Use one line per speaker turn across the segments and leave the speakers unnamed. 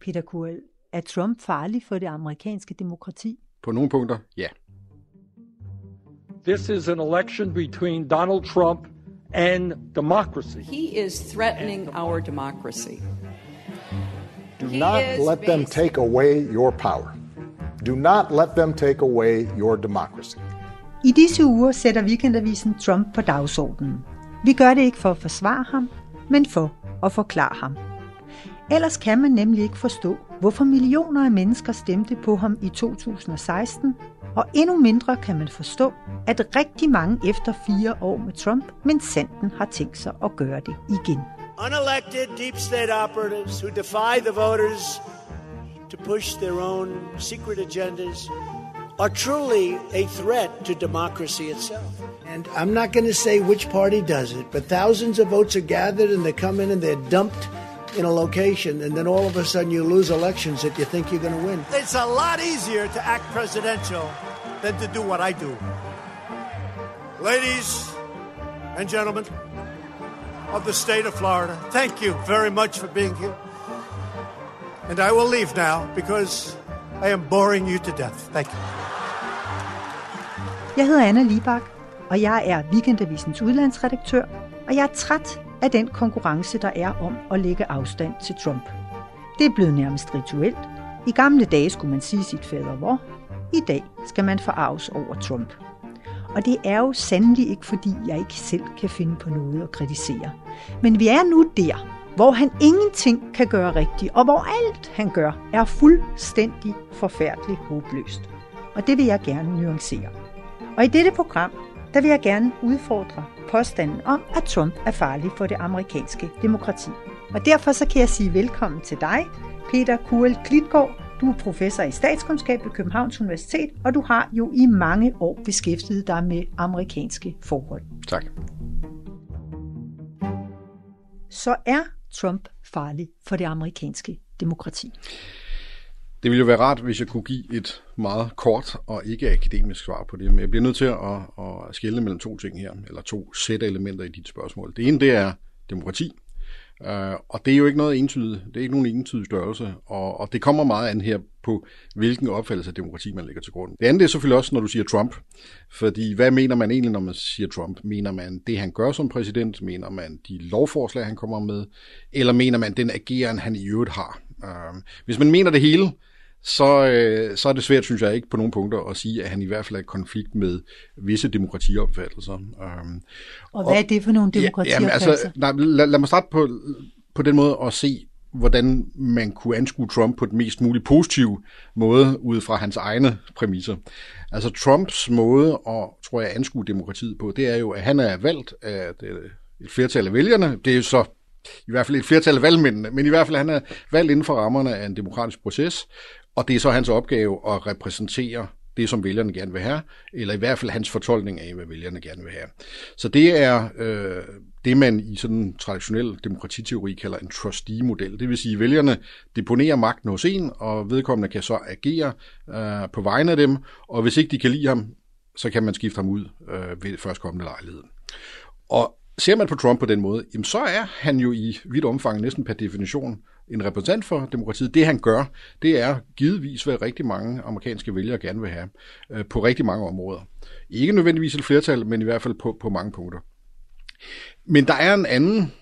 Peter Kuhl, er Trump farlig for det amerikanske demokrati?
På nogle punkter, ja.
This is an election between Donald Trump and democracy.
He is threatening our democracy.
Do not let them take away your power. Do not let them take away your democracy.
I disse uger sætter weekendavisen Trump på dagsordenen. Vi gør det ikke for at forsvare ham, men for at forklare ham. Ellers kan man nemlig ikke forstå, hvorfor millioner af mennesker stemte på ham i 2016, og endnu mindre kan man forstå, at rigtig mange efter fire år med Trump, men sanden har tænkt sig at gøre det igen.
Unelected deep state operatives who defy the voters to push their own secret agendas are truly a threat to democracy itself. And I'm not going to say which party does it, but thousands of votes are gathered and they come in and they're dumped in a location, and then all of a sudden you lose elections that you think you're going to win. It's a lot easier to act presidential than to do what I do. Ladies and gentlemen of the state of Florida, thank you very much for being here. And I will leave now because I am boring you to death. Thank you.
Jeg hedder Anna Libak, og jeg er Weekendavisens udlandsredaktør, og jeg er træt af den konkurrence, der er om at lægge afstand til Trump. Det er blevet nærmest rituelt. I gamle dage skulle man sige sit fader hvor. I dag skal man forarves over Trump. Og det er jo sandelig ikke, fordi jeg ikke selv kan finde på noget at kritisere. Men vi er nu der, hvor han ingenting kan gøre rigtigt, og hvor alt han gør er fuldstændig forfærdeligt håbløst. Og det vil jeg gerne nuancere. Og i dette program, der vil jeg gerne udfordre påstanden om, at Trump er farlig for det amerikanske demokrati. Og derfor så kan jeg sige velkommen til dig, Peter Kuhl Klitgaard. Du er professor i statskundskab ved Københavns Universitet, og du har jo i mange år beskæftiget dig med amerikanske forhold.
Tak.
Så er Trump farlig for det amerikanske demokrati?
Det ville jo være rart, hvis jeg kunne give et meget kort og ikke akademisk svar på det, men jeg bliver nødt til at, at skille mellem to ting her, eller to sæt elementer i dit spørgsmål. Det ene, det er demokrati, Uh, og det er jo ikke noget entydigt, det er ikke nogen entydig størrelse, og, og det kommer meget an her på, hvilken opfattelse af demokrati man lægger til grund. Det andet er selvfølgelig også, når du siger Trump, fordi hvad mener man egentlig, når man siger Trump? Mener man det, han gør som præsident? Mener man de lovforslag, han kommer med? Eller mener man den ageren, han i øvrigt har? Uh, hvis man mener det hele, så, øh, så er det svært, synes jeg ikke, på nogle punkter at sige, at han i hvert fald er i konflikt med visse demokratiopfattelser. Um,
og hvad og, er det for nogle demokratiopfattelser? Ja, altså,
nej, lad, lad mig starte på, på den måde at se, hvordan man kunne anskue Trump på den mest muligt positive måde, ud fra hans egne præmisser. Altså Trumps måde at, tror jeg, anskue demokratiet på, det er jo, at han er valgt af et flertal af vælgerne. Det er jo så i hvert fald et flertal af valgmændene, men i hvert fald han er valgt inden for rammerne af en demokratisk proces, og det er så hans opgave at repræsentere det, som vælgerne gerne vil have, eller i hvert fald hans fortolkning af, hvad vælgerne gerne vil have. Så det er øh, det, man i sådan en traditionel demokratiteori kalder en trustee-model. Det vil sige, at vælgerne deponerer magten hos en, og vedkommende kan så agere øh, på vegne af dem, og hvis ikke de kan lide ham, så kan man skifte ham ud øh, ved førstkommende lejlighed. Og ser man på Trump på den måde, jamen så er han jo i vidt omfang næsten per definition en repræsentant for demokratiet. Det han gør, det er givetvis, hvad rigtig mange amerikanske vælgere gerne vil have øh, på rigtig mange områder. Ikke nødvendigvis et flertal, men i hvert fald på, på mange punkter. Men der er en anden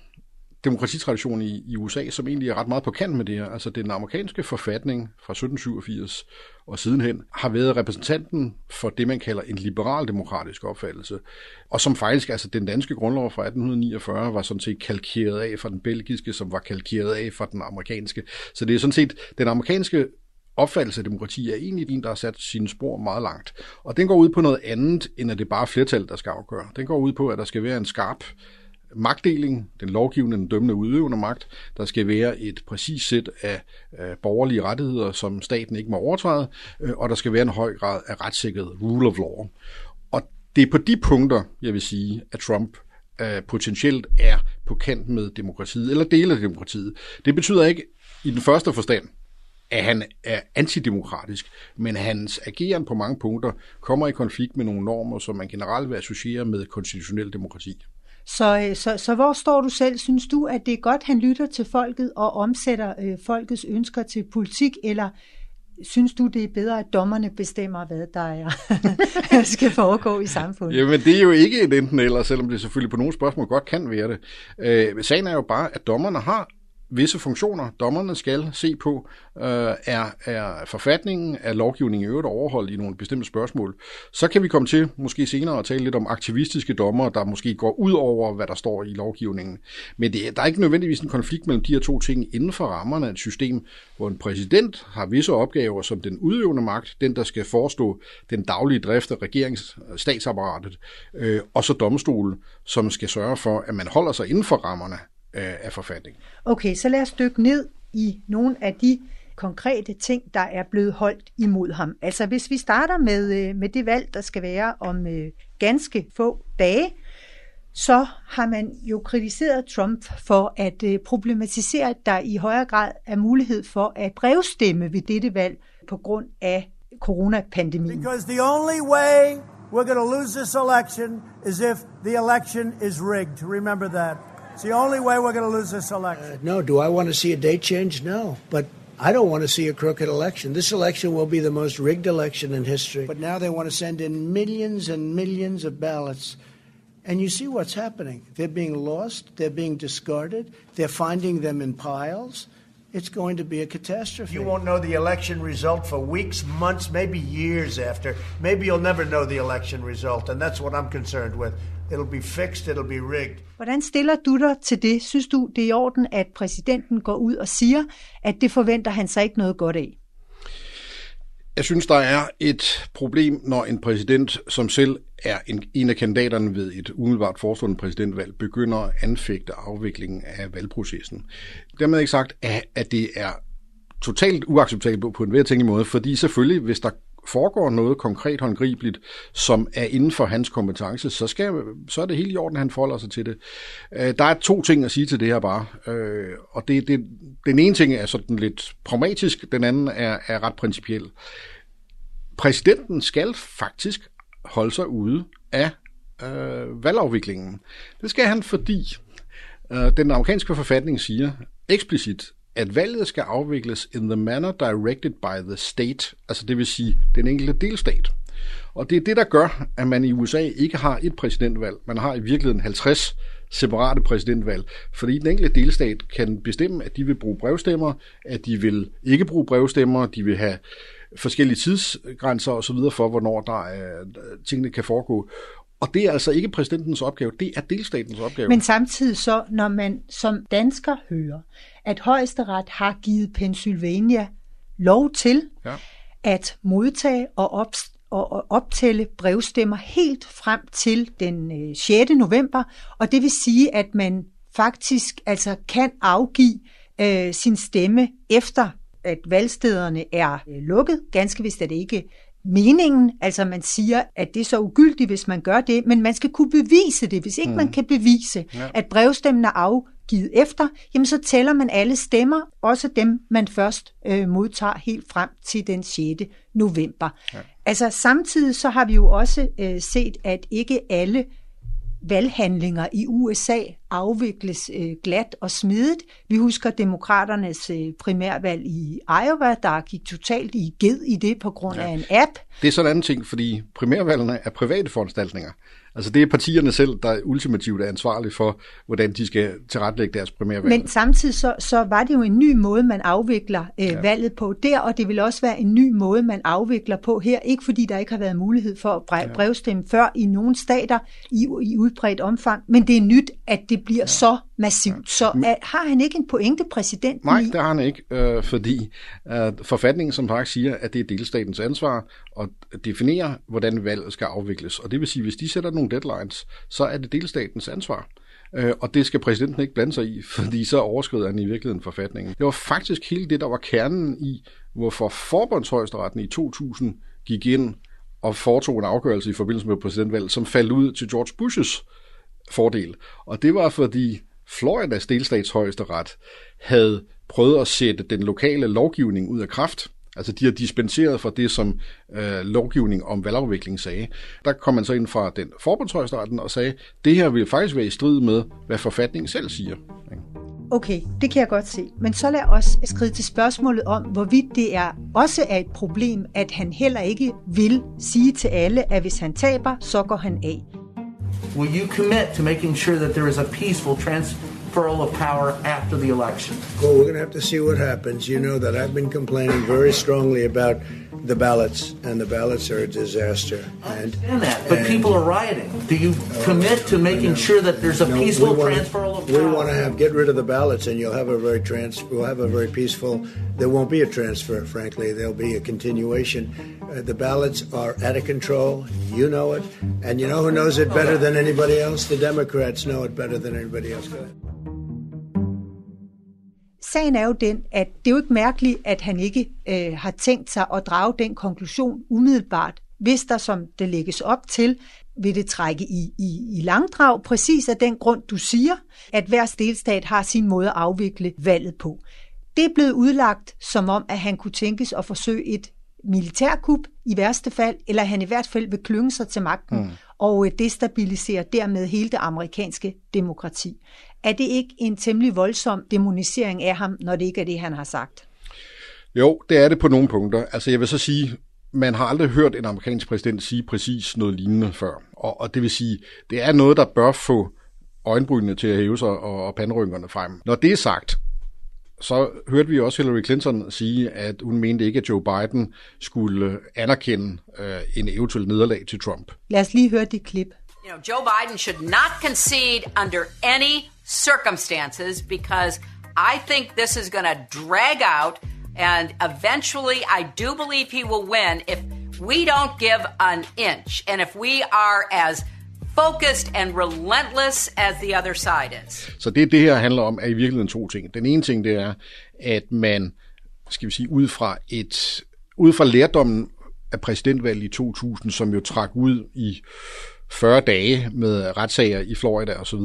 demokratitradition i, i USA, som egentlig er ret meget på kant med det her. Altså den amerikanske forfatning fra 1787 og sidenhen har været repræsentanten for det, man kalder en liberal-demokratisk opfattelse, og som faktisk, altså den danske grundlov fra 1849 var sådan set kalkeret af fra den belgiske, som var kalkeret af fra den amerikanske. Så det er sådan set den amerikanske opfattelse af demokrati er egentlig en, der har sat sine spor meget langt. Og den går ud på noget andet, end at det bare er flertal, der skal afgøre. Den går ud på, at der skal være en skarp magtdeling, den lovgivende, den dømmende udøvende magt. Der skal være et præcis sæt af, borgerlige rettigheder, som staten ikke må overtræde, øh, og der skal være en høj grad af retssikkerhed, rule of law. Og det er på de punkter, jeg vil sige, at Trump øh, potentielt er på kant med demokratiet, eller dele af demokratiet. Det betyder ikke i den første forstand, at han er antidemokratisk, men hans ageren på mange punkter kommer i konflikt med nogle normer, som man generelt vil associere med konstitutionel demokrati.
Så, øh, så, så hvor står du selv? Synes du, at det er godt, han lytter til folket og omsætter øh, folkets ønsker til politik, eller synes du, det er bedre, at dommerne bestemmer, hvad der er, skal foregå i samfundet?
Jamen, det er jo ikke et enten eller, selvom det selvfølgelig på nogle spørgsmål godt kan være det. Øh, sagen er jo bare, at dommerne har visse funktioner, dommerne skal se på, øh, er, er forfatningen, er lovgivningen i øvrigt overholdt i nogle bestemte spørgsmål. Så kan vi komme til måske senere at tale lidt om aktivistiske dommer, der måske går ud over, hvad der står i lovgivningen. Men det, der er ikke nødvendigvis en konflikt mellem de her to ting inden for rammerne af et system, hvor en præsident har visse opgaver som den udøvende magt, den der skal forestå den daglige drift af regerings- statsapparatet, øh, og så domstolen, som skal sørge for, at man holder sig inden for rammerne af forfatningen.
Okay, så lad os dykke ned i nogle af de konkrete ting, der er blevet holdt imod ham. Altså hvis vi starter med, øh, med det valg, der skal være om øh, ganske få dage, så har man jo kritiseret Trump for at øh, problematisere, at der i højere grad er mulighed for at brevstemme ved dette valg på grund af coronapandemien.
Because the only way we're going to lose this election is if the election is rigged. Remember that. It's the only way we're going to lose this election. Uh, no, do I want to see a date change? No. But I don't want to see a crooked election. This election will be the most rigged election in history. But now they want to send in millions and millions of ballots. And you see what's happening. They're being lost, they're being discarded, they're finding them in piles. It's going to be a catastrophe. You won't know the election result for weeks, months, maybe years after. Maybe you'll never know the election result, and that's what I'm concerned with. It'll be fixed, it'll be rigged.
Hvordan stiller du dig til det? Synes du, det er i orden, at præsidenten går ud og siger, at det forventer han sig ikke noget godt af?
Jeg synes, der er et problem, når en præsident, som selv er en, en af kandidaterne ved et umiddelbart forestående præsidentvalg, begynder at anfægte afviklingen af valgprocessen. Dermed ikke sagt, at, at det er totalt uacceptabelt på en hver tænkelig måde, fordi selvfølgelig, hvis der foregår noget konkret håndgribeligt, som er inden for hans kompetence, så, skal, så er det helt i orden, at han forholder sig til det. Øh, der er to ting at sige til det her bare, øh, og det, det, den ene ting er sådan lidt pragmatisk, den anden er, er ret principiel. Præsidenten skal faktisk holde sig ude af øh, valgafviklingen. Det skal han, fordi øh, den amerikanske forfatning siger eksplicit, at valget skal afvikles in the manner directed by the state, altså det vil sige den enkelte delstat. Og det er det, der gør, at man i USA ikke har et præsidentvalg. Man har i virkeligheden 50 separate præsidentvalg, fordi den enkelte delstat kan bestemme, at de vil bruge brevstemmer, at de vil ikke bruge brevstemmer, de vil have forskellige tidsgrænser osv. for, hvornår der er, tingene kan foregå. Og det er altså ikke præsidentens opgave, det er delstatens opgave.
Men samtidig så, når man som dansker hører, at højesteret har givet Pennsylvania lov til ja. at modtage og, op, og optælle brevstemmer helt frem til den 6. Øh, november, og det vil sige, at man faktisk altså kan afgive øh, sin stemme efter at valgstederne er øh, lukket. Ganske vist er det ikke meningen. Altså man siger, at det er så ugyldigt, hvis man gør det, men man skal kunne bevise det. Hvis ikke mm. man kan bevise, ja. at brevstemmen er afgivet efter, jamen så tæller man alle stemmer, også dem, man først øh, modtager helt frem til den 6. november. Ja. Altså samtidig så har vi jo også øh, set, at ikke alle valghandlinger i USA afvikles øh, glat og smidigt. Vi husker demokraternes øh, primærvalg i Iowa, der gik totalt i ged i det på grund ja. af en app.
Det er sådan en anden ting, fordi primærvalgene er private foranstaltninger. Altså det er partierne selv, der ultimativt er ansvarlige for, hvordan de skal tilrettelægge deres primærvalg.
Men samtidig så, så var det jo en ny måde, man afvikler øh, ja. valget på der, og det vil også være en ny måde, man afvikler på her. Ikke fordi der ikke har været mulighed for at brev, brevstemme før i nogle stater i, i udbredt omfang, men det er nyt, at det bliver ja. så massivt. Ja. Så er, har han ikke en pointe, præsidenten?
Nej, det har han ikke, øh, fordi øh, forfatningen som sagt siger, at det er delstatens ansvar at definere, hvordan valget skal afvikles. Og det vil sige, hvis de sætter nogle deadlines, så er det delstatens ansvar. Øh, og det skal præsidenten ikke blande sig i, fordi så overskrider han i virkeligheden forfatningen. Det var faktisk hele det, der var kernen i, hvorfor forbundshøjesteretten i 2000 gik ind og foretog en afgørelse i forbindelse med præsidentvalget, som faldt ud til George Bushes fordel. Og det var fordi Floridas delstatshøjesteret havde prøvet at sætte den lokale lovgivning ud af kraft. Altså de har dispenseret fra det, som øh, lovgivning om valgafvikling sagde. Der kom man så ind fra den forbundshøjesteretten og sagde, det her vil faktisk være i strid med, hvad forfatningen selv siger.
Okay, det kan jeg godt se. Men så lad os skride til spørgsmålet om, hvorvidt det er også er et problem, at han heller ikke vil sige til alle, at hvis han taber, så går han af.
Will you commit to making sure that there is a peaceful of power after the election?
Well, we're going to have to see what happens. You know that I've been complaining very strongly about the ballots, and the ballots are a disaster. And,
And that, but people are rioting. Do you commit to making sure that there's a
No,
peaceful
wanna-
transferal of power?
We want to have get rid of the ballots, and you'll have a very trans. We'll have a very peaceful. There won't be a transfer, frankly. There'll be a continuation. Uh, the ballots are out of control. You know it, and you know who knows it better than anybody else. The Democrats know it better than anybody else.
Sagen er jo den, at det er jo ikke mærkeligt, at han ikke øh, har tænkt sig at drage den konklusion umiddelbart, hvis der, som det lægges op til, vil det trække i, i, i langdrag, præcis af den grund, du siger, at hver delstat har sin måde at afvikle valget på. Det er blevet udlagt som om, at han kunne tænkes at forsøge et militærkup i værste fald, eller han i hvert fald vil klynge sig til magten mm og øh, destabiliserer dermed hele det amerikanske demokrati. Er det ikke en temmelig voldsom demonisering af ham, når det ikke er det, han har sagt?
Jo, det er det på nogle punkter. Altså jeg vil så sige, man har aldrig hørt en amerikansk præsident sige præcis noget lignende før. Og, og det vil sige, det er noget, der bør få øjenbrynene til at hæve sig og, og pandrynkerne frem. Når det er sagt, så hørte vi også Hillary Clinton sige, at hun mente ikke, at Joe Biden skulle anerkende øh, en eventuel nederlag til Trump.
Lad os lige høre det klip.
You know, Joe Biden should not concede under any circumstances because I think this is going to drag out, and eventually, I do believe he will win if we don't give an inch and if we are as focused and relentless as the other side is.
Så det, det her handler om, er i virkeligheden to ting. Den ene ting, det er, at man, skal vi sige, ud fra, et, ud fra lærdommen af præsidentvalget i 2000, som jo trak ud i 40 dage med retssager i Florida osv.,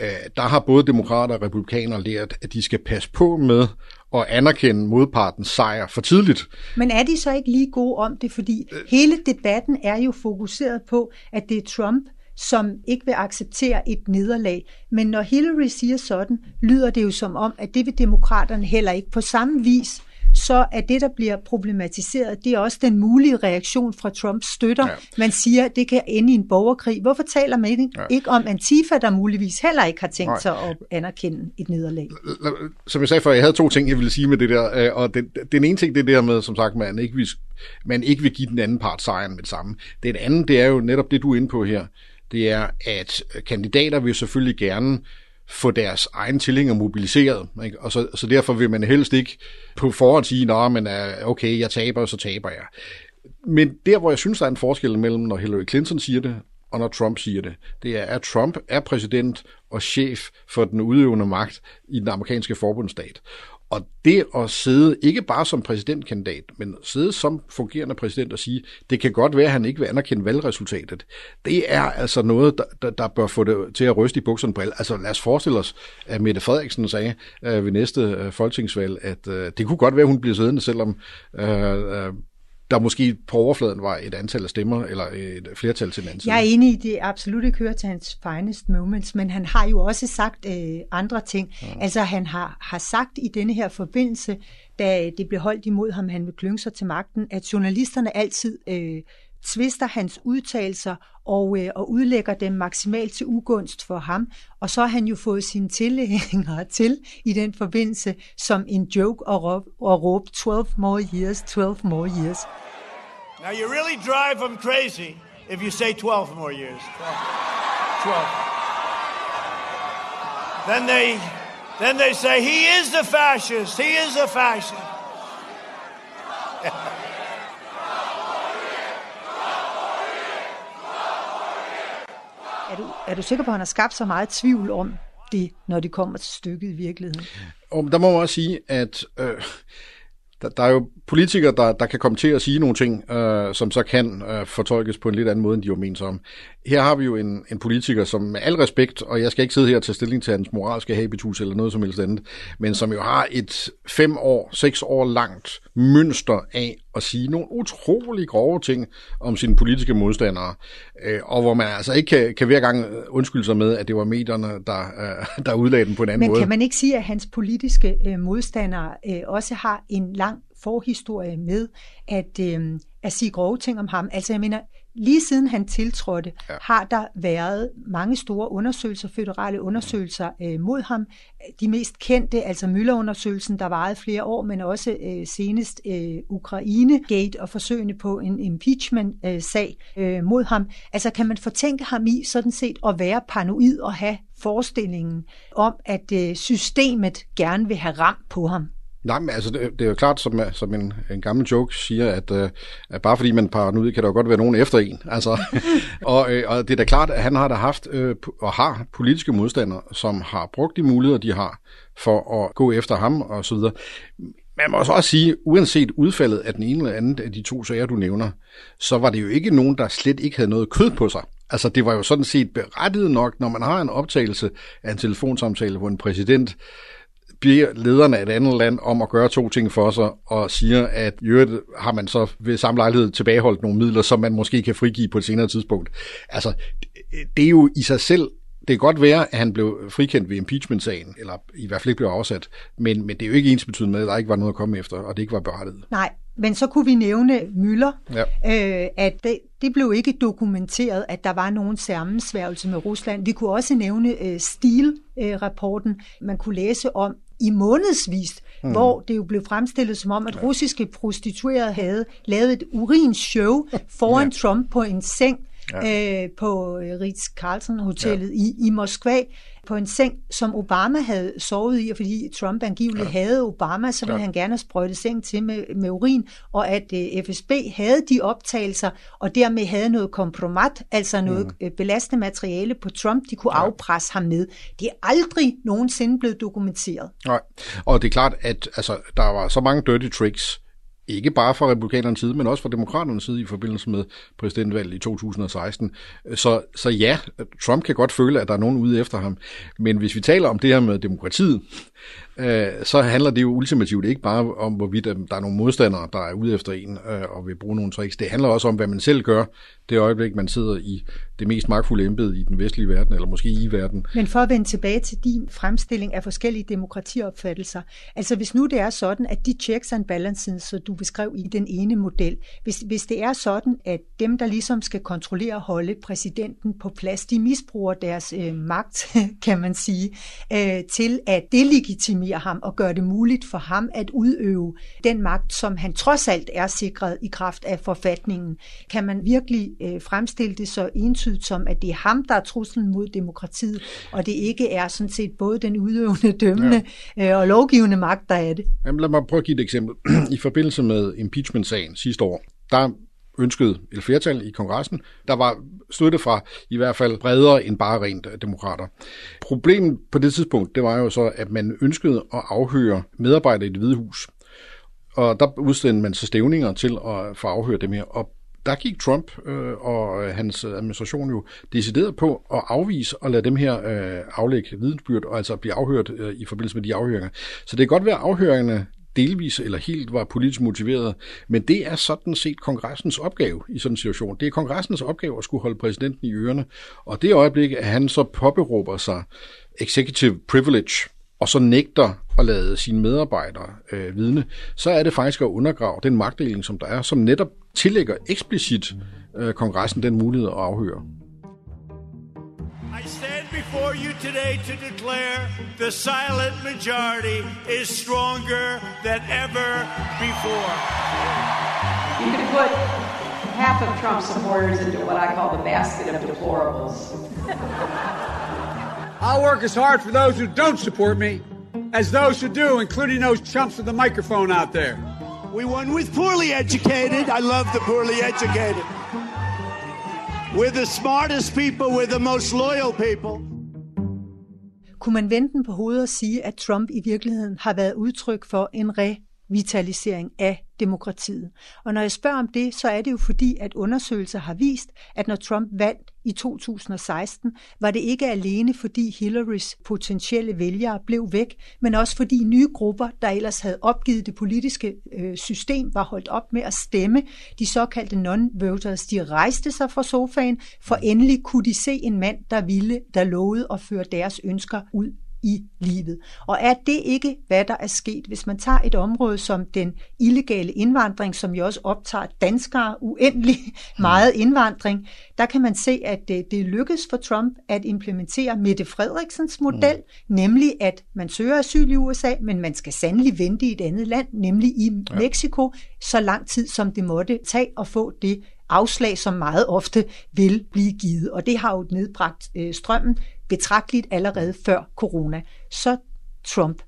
øh, der har både demokrater og republikanere lært, at de skal passe på med at anerkende modpartens sejr for tidligt.
Men er de så ikke lige gode om det? Fordi hele debatten er jo fokuseret på, at det er Trump, som ikke vil acceptere et nederlag. Men når Hillary siger sådan, lyder det jo som om, at det vil demokraterne heller ikke. På samme vis, så er det, der bliver problematiseret, det er også den mulige reaktion fra Trumps støtter. Ja. Man siger, at det kan ende i en borgerkrig. Hvorfor taler man ikke, ja. ikke om Antifa, der muligvis heller ikke har tænkt Nej. sig at anerkende et nederlag?
Som jeg sagde før, jeg havde to ting, jeg ville sige med det der. Og den, den ene ting, det er det her med, som sagt, man ikke vil, man ikke vil give den anden part sejren med det samme. Det andet, det er jo netop det, du er inde på her. Det er, at kandidater vil selvfølgelig gerne få deres egen tilhænger mobiliseret. Ikke? Og så, så derfor vil man helst ikke på forhånd sige, at men øh, okay, jeg taber, så taber jeg. Men der, hvor jeg synes, der er en forskel mellem, når Hillary Clinton siger det, og når Trump siger det, det er, at Trump er præsident og chef for den udøvende magt i den amerikanske forbundsstat. Og det at sidde, ikke bare som præsidentkandidat, men sidde som fungerende præsident og sige, det kan godt være, at han ikke vil anerkende valgresultatet, det er altså noget, der, der, der bør få det til at ryste i bukserne på alle. Altså lad os forestille os, at Mette Frederiksen sagde øh, ved næste øh, folketingsvalg, at øh, det kunne godt være, at hun bliver siddende, selvom øh, øh, der måske på overfladen var et antal af stemmer, eller et flertal til den anden
Jeg er enig i, det absolut ikke hører til hans finest moments, men han har jo også sagt øh, andre ting. Ja. Altså han har, har sagt i denne her forbindelse, da det blev holdt imod ham, han vil klynge sig til magten, at journalisterne altid øh, tvister hans udtalelser og, øh, og udlægger dem maksimalt til ugunst for ham. Og så har han jo fået sine tilhængere til i den forbindelse som en joke og, råb, og råbt 12 more years, 12 more years.
Now you really drive them crazy if you say 12 more years. 12. 12. Then they, then they say he is the fascist. He is the fascist.
Er du, sikker på, at han har skabt så meget tvivl om det, når det kommer til stykket i virkeligheden?
Og der må man også sige, at øh, der, der er jo politikere, der, der kan komme til at sige nogle ting, øh, som så kan øh, fortolkes på en lidt anden måde, end de var ment om. Her har vi jo en, en politiker, som med al respekt, og jeg skal ikke sidde her og tage stilling til hans moralske habitus eller noget som helst andet, men som jo har et fem år, seks år langt mønster af at sige nogle utrolig grove ting om sine politiske modstandere, øh, og hvor man altså ikke kan, kan hver gang undskylde sig med, at det var medierne, der, øh, der udlagde den på en anden
Men
måde.
Men kan man ikke sige, at hans politiske øh, modstandere øh, også har en lang forhistorie med at, øh, at sige grove ting om ham? Altså jeg mener, Lige siden han tiltrådte, ja. har der været mange store undersøgelser, føderale undersøgelser øh, mod ham. De mest kendte, altså Møller-undersøgelsen, der varede flere år, men også øh, senest øh, Ukraine-gate og forsøgene på en impeachment-sag øh, mod ham. Altså kan man fortænke ham i sådan set at være paranoid og have forestillingen om, at øh, systemet gerne vil have ramt på ham?
Nej, men altså, det, det er jo klart, som, som en, en gammel joke siger, at, uh, at bare fordi man parer ud, kan der jo godt være nogen efter en. Altså, og, øh, og det er da klart, at han har da haft øh, og har politiske modstandere, som har brugt de muligheder, de har for at gå efter ham og så videre. Man må også sige, uanset udfaldet af den ene eller anden af de to sager, du nævner, så var det jo ikke nogen, der slet ikke havde noget kød på sig. Altså, det var jo sådan set berettiget nok, når man har en optagelse af en telefonsamtale, hvor en præsident bliver lederne af et andet land om at gøre to ting for sig, og siger, at i øvrigt har man så ved samme lejlighed tilbageholdt nogle midler, som man måske kan frigive på et senere tidspunkt. Altså, det er jo i sig selv det kan godt være, at han blev frikendt ved impeachment-sagen, eller i hvert fald ikke blev afsat, men, men det er jo ikke ens betydende med, at der ikke var noget at komme efter, og det ikke var berettiget.
Nej, men så kunne vi nævne Møller, ja. øh, at det, det blev ikke dokumenteret, at der var nogen sammensværgelse med Rusland. Vi kunne også nævne øh, Stil-rapporten, øh, man kunne læse om i månedsvis, mm. hvor det jo blev fremstillet som om, at russiske prostituerede havde lavet et urinshow foran ja. Trump på en seng ja. øh, på øh, Ritz-Carlton Hotellet ja. i, i Moskva på en seng, som Obama havde sovet i, og fordi Trump angiveligt ja. havde Obama, så ville ja. han gerne have sprøjtet seng til med, med urin, og at øh, FSB havde de optagelser, og dermed havde noget kompromat, altså noget mm. belastende materiale på Trump, de kunne ja. afpresse ham med. Det er aldrig nogensinde blevet dokumenteret.
Nej, og det er klart, at altså, der var så mange dirty tricks, ikke bare fra republikanernes side, men også fra demokraternes side i forbindelse med præsidentvalget i 2016. Så, så ja, Trump kan godt føle, at der er nogen ude efter ham. Men hvis vi taler om det her med demokratiet, øh, så handler det jo ultimativt ikke bare om, hvorvidt der er nogle modstandere, der er ude efter en øh, og vil bruge nogle tricks. Det handler også om, hvad man selv gør det øjeblik, man sidder i det mest magtfulde embede i den vestlige verden, eller måske i verden.
Men for at vende tilbage til din fremstilling af forskellige demokratiopfattelser, altså hvis nu det er sådan, at de checks and balances, så du beskrev i den ene model, hvis, hvis det er sådan, at dem, der ligesom skal kontrollere og holde præsidenten på plads, de misbruger deres øh, magt, kan man sige, øh, til at delegitimere ham og gøre det muligt for ham at udøve den magt, som han trods alt er sikret i kraft af forfatningen, kan man virkelig øh, fremstille det så entydigt som, at det er ham, der er truslen mod demokratiet, og det ikke er sådan set både den udøvende, dømmende ja. øh, og lovgivende magt, der er det.
Jamen, lad mig prøve at give et eksempel. I forbindelse med impeachment-sagen sidste år, der ønskede et flertal i kongressen. Der var støtte fra i hvert fald bredere end bare rent demokrater. Problemet på det tidspunkt, det var jo så, at man ønskede at afhøre medarbejdere i det hvide hus. Og der udstedte man så stævninger til at få afhørt dem her. Og der gik Trump øh, og øh, hans administration jo decideret på at afvise og lade dem her øh, aflægge vidensbyrd og altså blive afhørt øh, i forbindelse med de afhøringer. Så det kan godt være, at afhøringerne delvis eller helt var politisk motiveret, men det er sådan set kongressens opgave i sådan en situation. Det er kongressens opgave at skulle holde præsidenten i ørerne, og det øjeblik, at han så påberåber sig executive privilege, og så nægter at lade sine medarbejdere øh, vidne, så er det faktisk at undergrave den magtdeling, som der er, som netop tillægger eksplicit øh, kongressen den mulighed at afhøre. I stand before you today to declare the silent majority is stronger than ever before.
You can put half of Trump's supporters into what I call the basket of deplorables.
I'll work as hard for those who don't support me as those who do, including those chumps with the microphone out there.
We won with poorly educated. I love the poorly educated. We're the smartest people, we're the most loyal people.
Kunne man vende den på hovedet og sige, at Trump i virkeligheden har været udtryk for en revitalisering af demokratiet. Og når jeg spørger om det, så er det jo fordi, at undersøgelser har vist, at når Trump vandt i 2016, var det ikke alene fordi Hillarys potentielle vælgere blev væk, men også fordi nye grupper, der ellers havde opgivet det politiske øh, system, var holdt op med at stemme. De såkaldte non-voters, de rejste sig fra sofaen, for endelig kunne de se en mand, der ville, der lovede at føre deres ønsker ud i livet. Og er det ikke, hvad der er sket, hvis man tager et område som den illegale indvandring, som jo også optager danskere uendelig meget indvandring, der kan man se, at det, det lykkes for Trump at implementere Mette Frederiksens model, mm. nemlig at man søger asyl i USA, men man skal sandelig vente i et andet land, nemlig i ja. Mexico, så lang tid som det måtte tage at få det afslag, som meget ofte vil blive givet. Og det har jo nedbragt øh, strømmen betragteligt allerede før corona. Så Trump.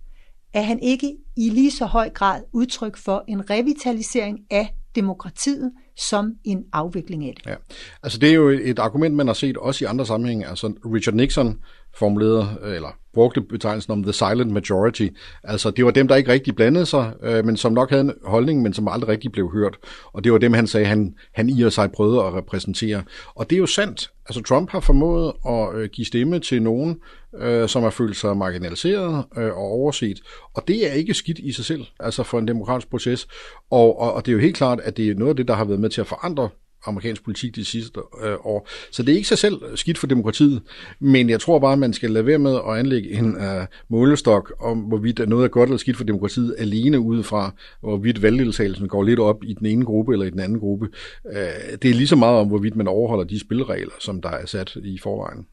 Er han ikke i lige så høj grad udtryk for en revitalisering af demokratiet som en afvikling af det?
Ja. Altså det er jo et argument, man har set også i andre sammenhænge. Altså Richard Nixon formulerede, øh, eller brugte betegnelsen om the silent majority. Altså, det var dem, der ikke rigtig blandede sig, øh, men som nok havde en holdning, men som aldrig rigtig blev hørt. Og det var dem, han sagde, han, han i og sig prøvede at repræsentere. Og det er jo sandt. Altså, Trump har formået at øh, give stemme til nogen, øh, som har følt sig marginaliseret øh, og overset. Og det er ikke skidt i sig selv, altså for en demokratisk proces. Og, og, og det er jo helt klart, at det er noget af det, der har været med til at forandre amerikansk politik de sidste øh, år. Så det er ikke sig selv skidt for demokratiet, men jeg tror bare, at man skal lade være med at anlægge en øh, målestok om, hvorvidt noget er godt eller skidt for demokratiet, alene ud fra, hvorvidt valgdeltagelsen går lidt op i den ene gruppe eller i den anden gruppe. Øh, det er lige så meget om, hvorvidt man overholder de spilleregler, som der er sat i forvejen.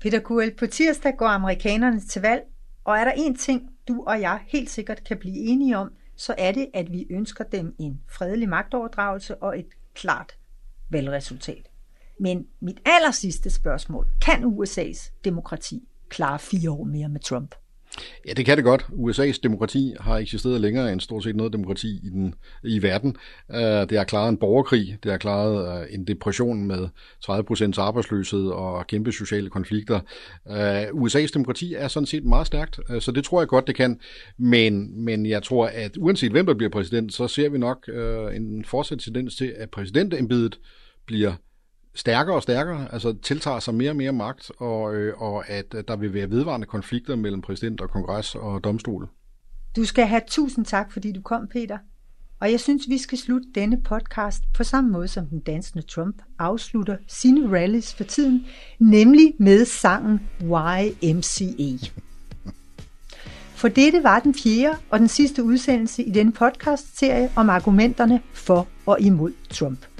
Peter Kuhl, på tirsdag går amerikanerne til valg, og er der en ting, du og jeg helt sikkert kan blive enige om, så er det, at vi ønsker dem en fredelig magtoverdragelse og et klart valgresultat. Men mit aller sidste spørgsmål, kan USA's demokrati klare fire år mere med Trump?
Ja, det kan det godt. USA's demokrati har eksisteret længere end stort set noget demokrati i, den, i verden. Øh, det har klaret en borgerkrig, det har klaret øh, en depression med 30% arbejdsløshed og kæmpe sociale konflikter. Øh, USA's demokrati er sådan set meget stærkt, så det tror jeg godt, det kan. Men, men jeg tror, at uanset hvem der bliver præsident, så ser vi nok en fortsat tendens til, at præsidentembedet bliver stærkere og stærkere, altså tiltager sig mere og mere magt, og, øh, og at øh, der vil være vedvarende konflikter mellem præsident og kongres og domstol.
Du skal have tusind tak, fordi du kom, Peter. Og jeg synes, vi skal slutte denne podcast på samme måde, som den dansende Trump afslutter sine rallies for tiden, nemlig med sangen YMCA. For dette var den fjerde og den sidste udsendelse i denne podcast-serie om argumenterne for og imod Trump.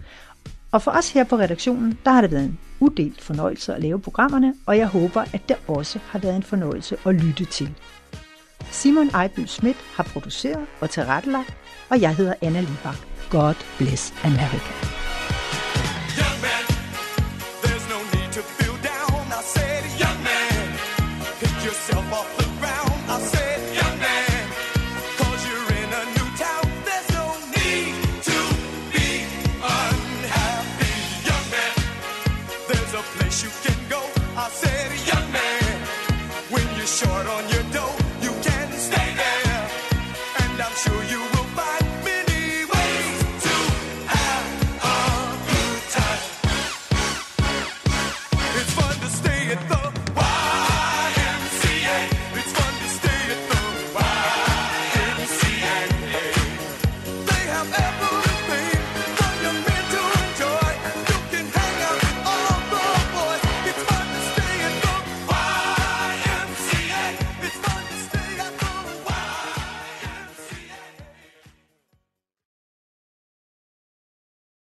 Og for os her på redaktionen, der har det været en udelt fornøjelse at lave programmerne, og jeg håber, at det også har været en fornøjelse at lytte til. Simon Ejby Schmidt har produceret og tilrettelagt, og jeg hedder Anna Libak. God bless America.